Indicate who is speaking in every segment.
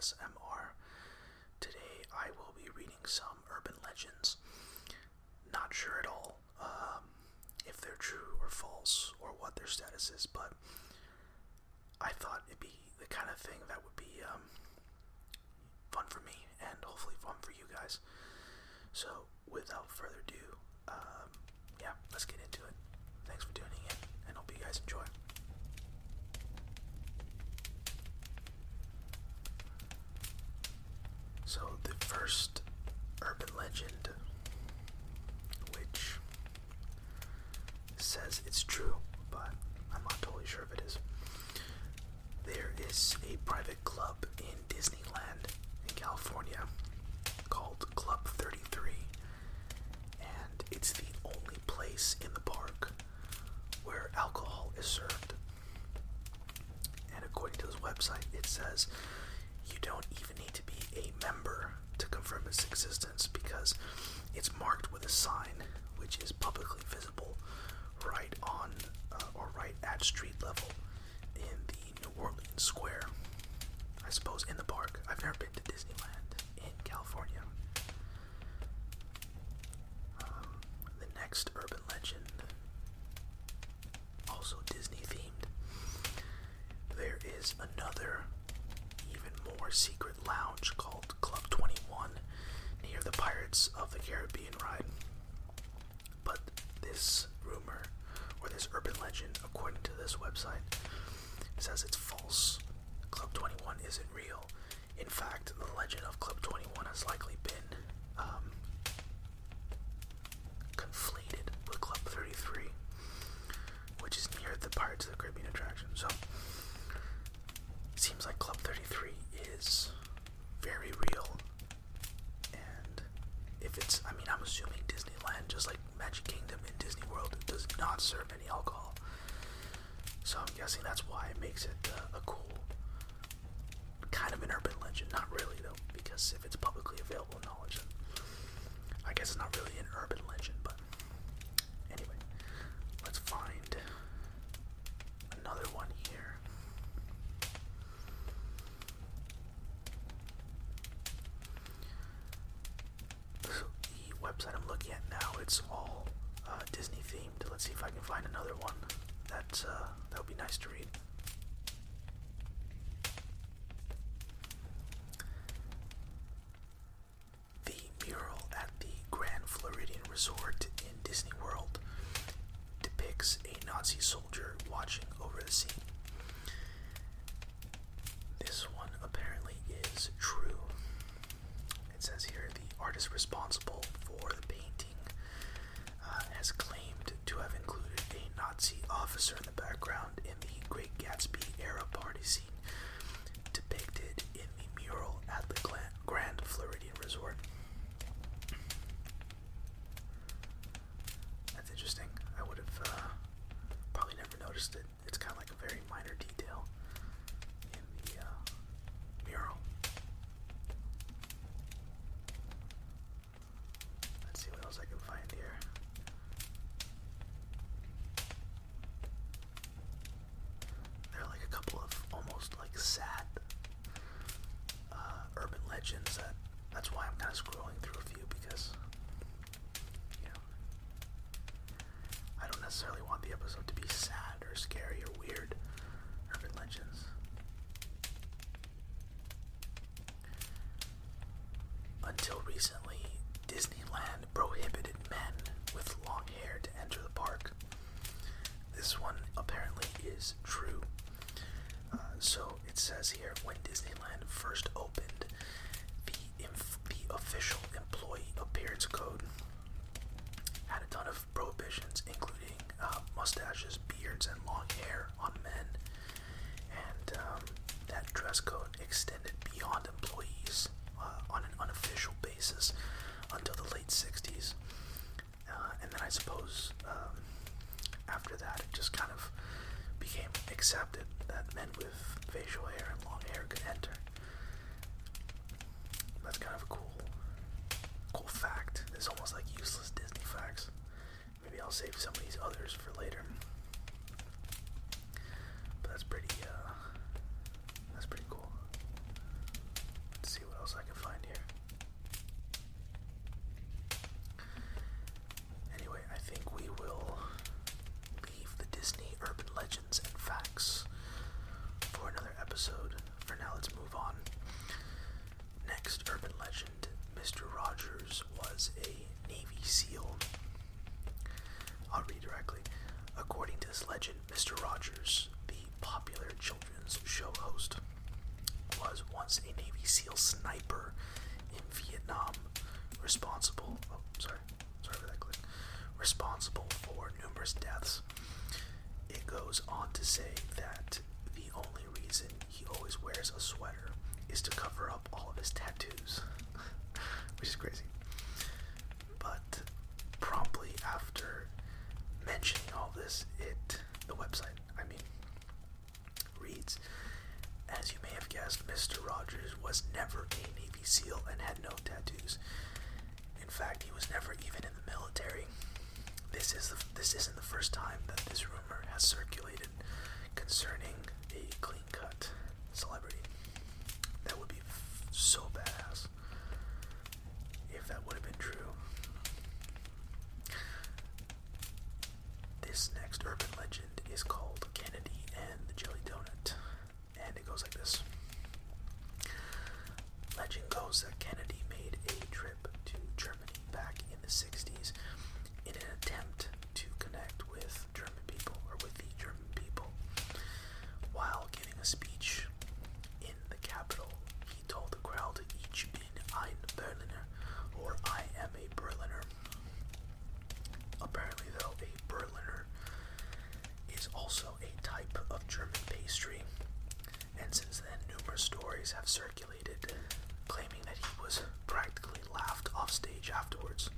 Speaker 1: ASMR. Today I will be reading some urban legends. Not sure at all um, if they're true or false or what their status is, but I thought it'd be the kind of thing that would be um, fun for me and hopefully fun for you guys. So, without further ado, um, yeah, let's get into it. Thanks for tuning in, and hope you guys enjoy. So, the first urban website I'm looking at now, it's all uh, Disney themed. Let's see if I can find another one that uh, that would be nice to read. The mural at the Grand Floridian Resort in Disney World depicts a Nazi soldier watching over the scene. This one apparently is true. It says here the artist responsible for the painting uh, has claimed to have included a Nazi officer in the background in the Great Gatsby era party scene depicted in the mural at the Grand Floridian Resort. That's interesting. I would have uh, probably never noticed it. It's kind of like a very minor detail in the uh, mural. Let's see what else I can find here. There are like a couple of almost like sad uh, urban legends that that's why I'm kind of scrolling through a few because you know I don't necessarily want the episode to be sad or scary or weird urban legends. Until recently, Disneyland prohibited men with long hair to enter the park. This one apparently is true. Uh, so it says here when Disneyland first opened, the, the official employee appearance code had a ton of prohibitions, including uh, mustaches, beards, and long hair on men. And um, that dress code extended beyond employees uh, on an unofficial basis until the late 60s. Uh, and then I suppose um, after that, it just kind of became accepted that men with facial hair and long hair could enter. That's kind of a cool, cool fact. It's almost like useless Disney facts. Maybe I'll save some of these others for later. But that's pretty, uh, to cover up all of his tattoos. that Kennedy made a trip to Germany back in the 60s in an attempt to connect with German people or with the German people. While giving a speech in the capital, he told the crowd, Ich bin ein Berliner, or I am a Berliner. Apparently, though, a Berliner is also a type of German pastry, and since then, numerous stories have circulated off stage afterwards.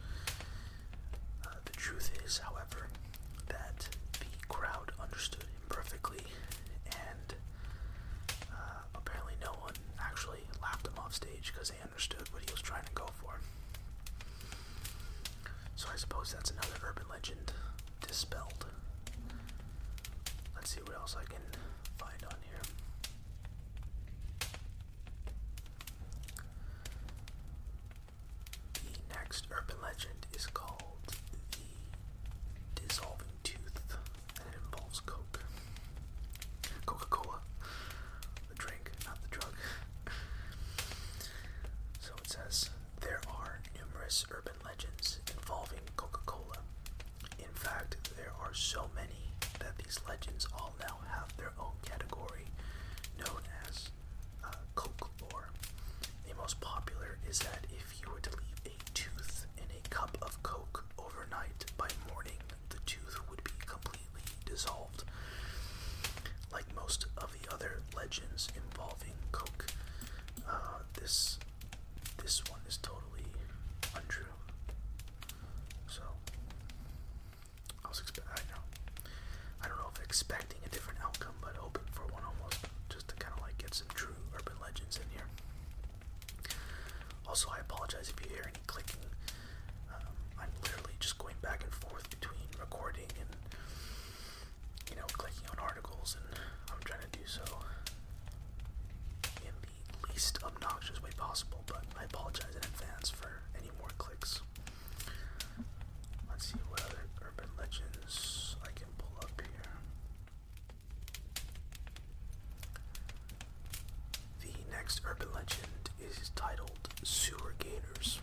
Speaker 1: next urban legend is titled Sewer Gators.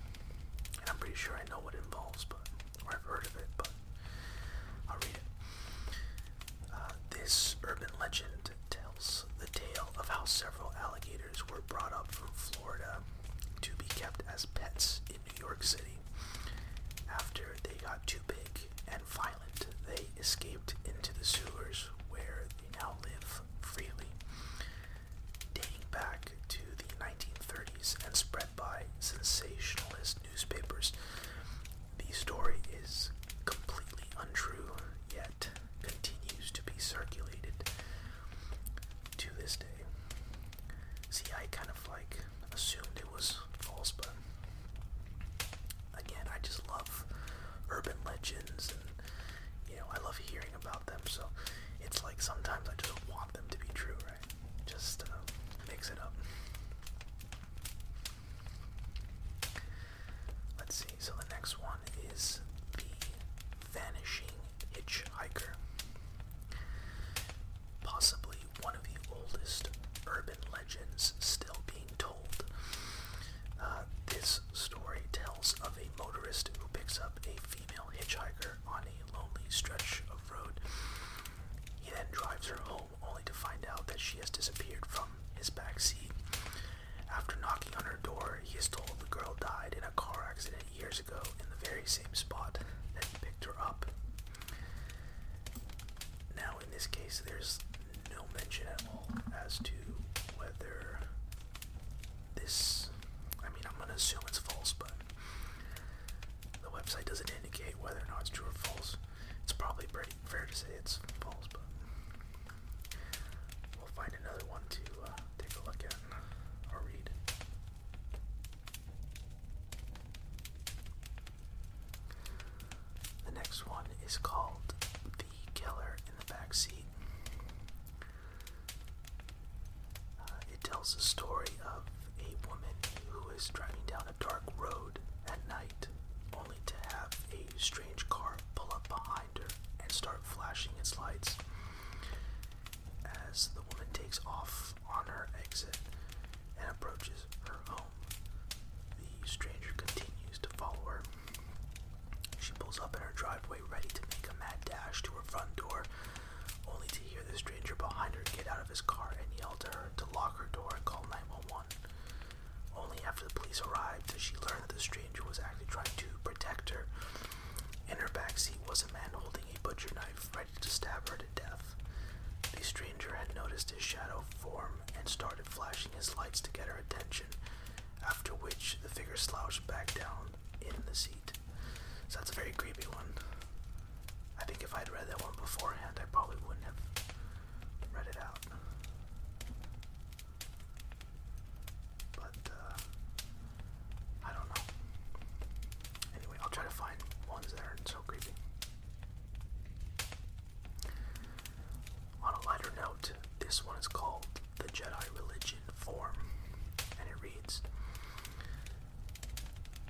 Speaker 1: And I'm pretty sure I know what it involves, but or I've heard of it. her home only to find out that she has disappeared from his back seat. After knocking on her door, he is told the girl died in a car accident years ago in the very same spot that he picked her up. Now, in this case, there's no mention at all as to whether this. I mean, I'm going to assume it's false, but the website doesn't indicate whether or not it's true or false. It's probably pretty fair to say it's flashing its lights. As the woman takes off on her exit and approaches her home, the stranger continues to follow her. She pulls up in her driveway, ready to make a mad dash to her front door, only to hear the stranger behind her get out of his car and yell to her to lock her door and call 911. Only after the police arrived does she learn that the stranger was actually trying to protect her. In her backseat was a man holding butcher knife, ready to stab her to death. The stranger had noticed his shadow form and started flashing his lights to get her attention, after which the figure slouched back down in the seat. So that's a very creepy one. I think if I'd read that one beforehand, I probably wouldn't have read it out. But, uh, I don't know. Anyway, I'll try to find ones that aren't so creepy. On a lighter note, this one is called The Jedi Religion Form, and it reads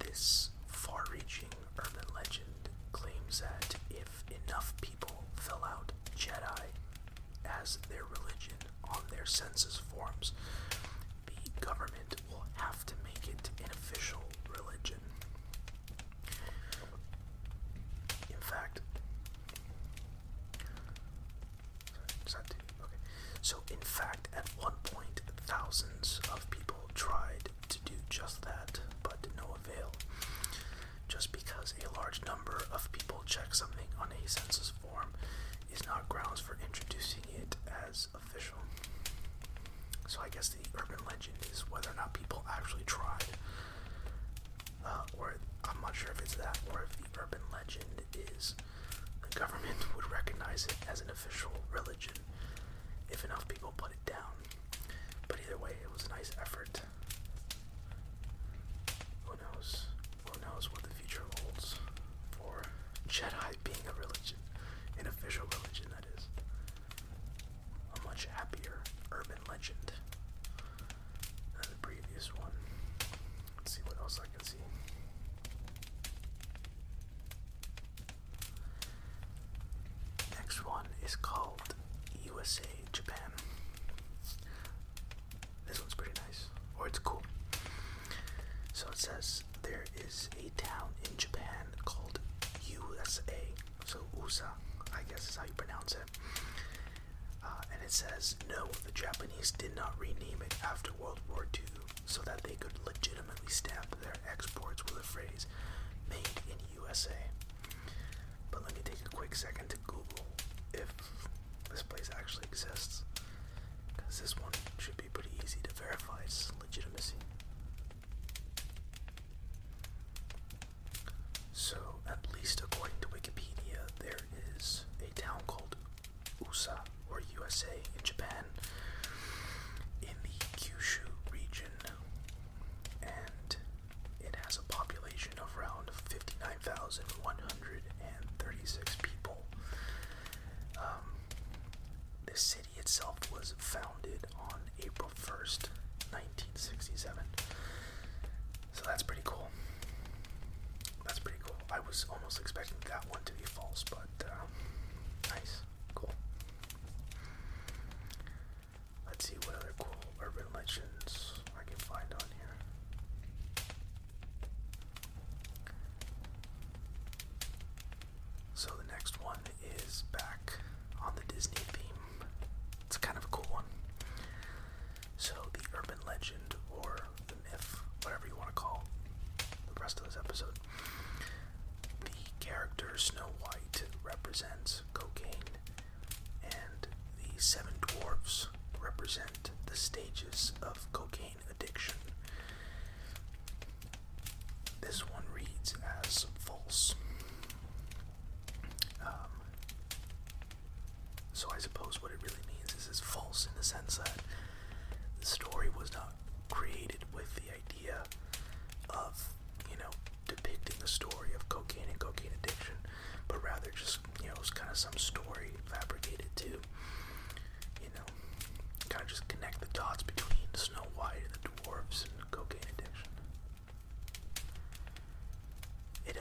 Speaker 1: This far reaching urban legend claims that if enough people fill out Jedi as their religion on their census forms, the government will have to make it an official religion. In fact, sorry, okay. So, in fact, at one point, thousands of people tried to do just that, but to no avail. Just because a large number of people check something on a census form is not grounds for introducing it as official. So I guess the urban legend is whether or not people actually tried, uh, or I'm not sure if it's that, or if the urban legend is the government would recognize it as an official religion if enough people put it down. But either way, it was a nice effort. Who knows? Who knows what the future holds for Jedi being a religion, an official religion, that is. A much happier urban legend than the previous one. Let's see what else I can see. Next one is called USA Japan. This one's pretty nice, or it's cool. So it says there is a town in Japan called USA, so USA, I guess is how you pronounce it. Uh, and it says no, the Japanese did not rename it after World War II so that they could legitimately stamp their exports with the phrase "Made in USA." But let me take a quick second to Google if this place actually exists, because this one should be pretty easy to verify its legitimacy. So, at least according to Wikipedia, there is a town called USA or USA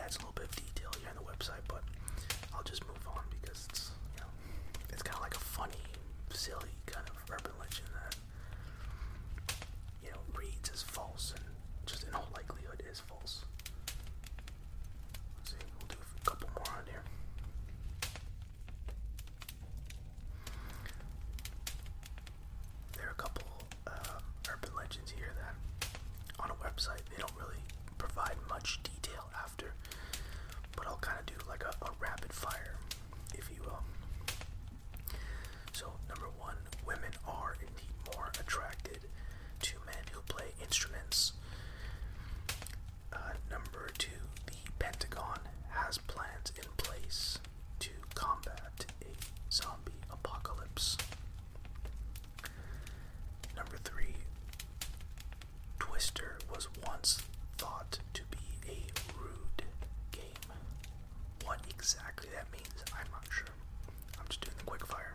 Speaker 1: adds a little bit of detail here on the website, but I'll just move on because it's you know it's kind of like a funny, silly kind of urban legend that you know reads as false and just in all likelihood is false. exactly that means, I'm not sure. I'm just doing the quick fire.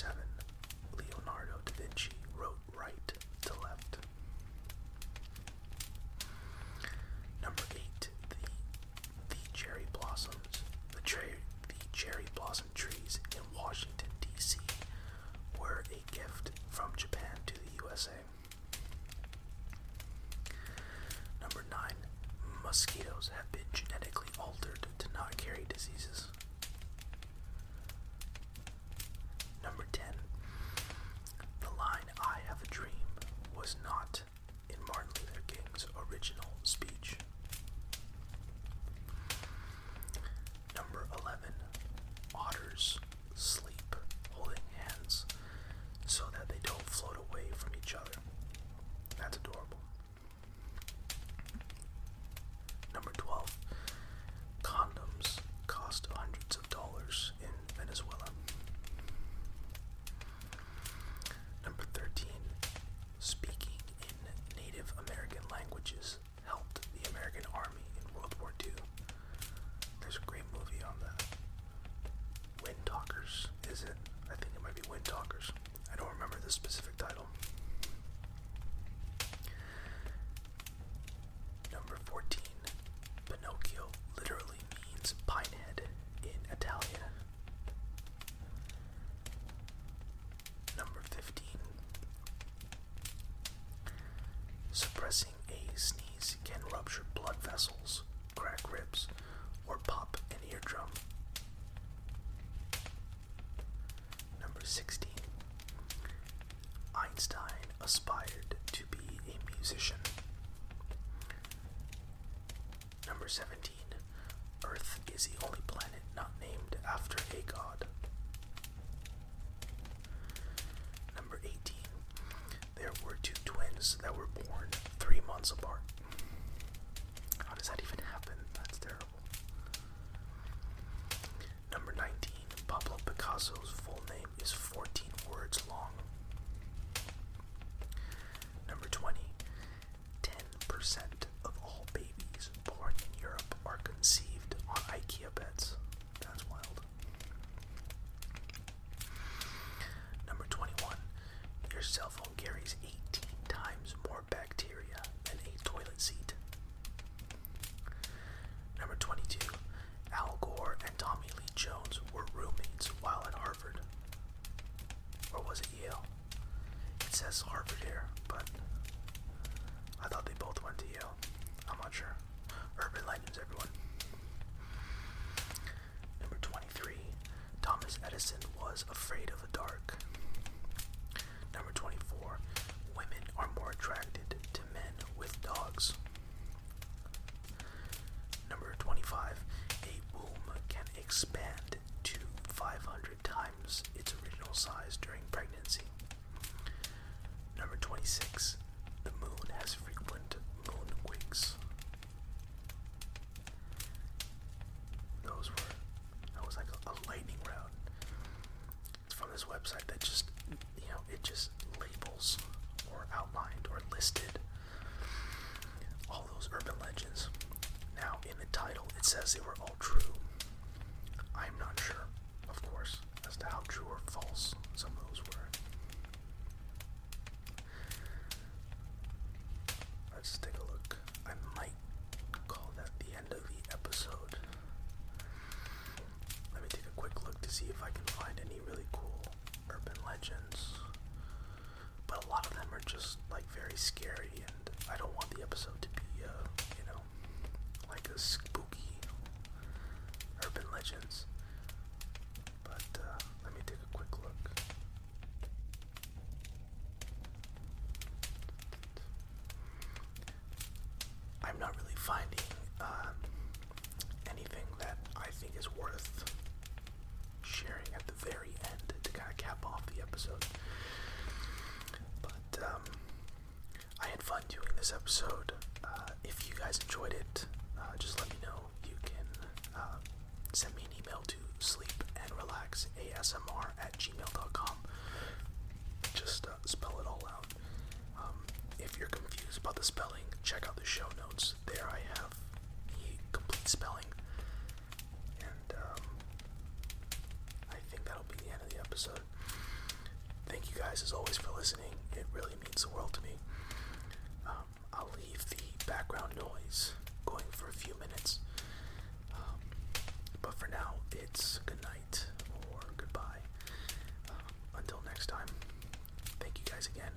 Speaker 1: seven. blood vessels, crack ribs, or pop an eardrum. Number 16. Einstein aspired to be a musician. Number 17. Earth is the only planet not named after a god. Number 18. There were two twins that were born three months apart does that even happen? That's terrible. Number 19. Pablo Picasso's full name is 14 was afraid of finding um, anything that I think is worth sharing at the very end to kind of cap off the episode. But um, I had fun doing this episode. Uh, if you guys enjoyed it, uh, just let me know. You can uh, send me an email to sleepandrelaxasmr at gmail.com. Just uh, spell it all out. Um, if you're confused about the spelling, check out the show notes. There I have the complete spelling. And um, I think that'll be the end of the episode. Thank you guys as always for listening. It really means the world to me. Um, I'll leave the background noise going for a few minutes. Um, but for now, it's good night or goodbye. Um, until next time, thank you guys again,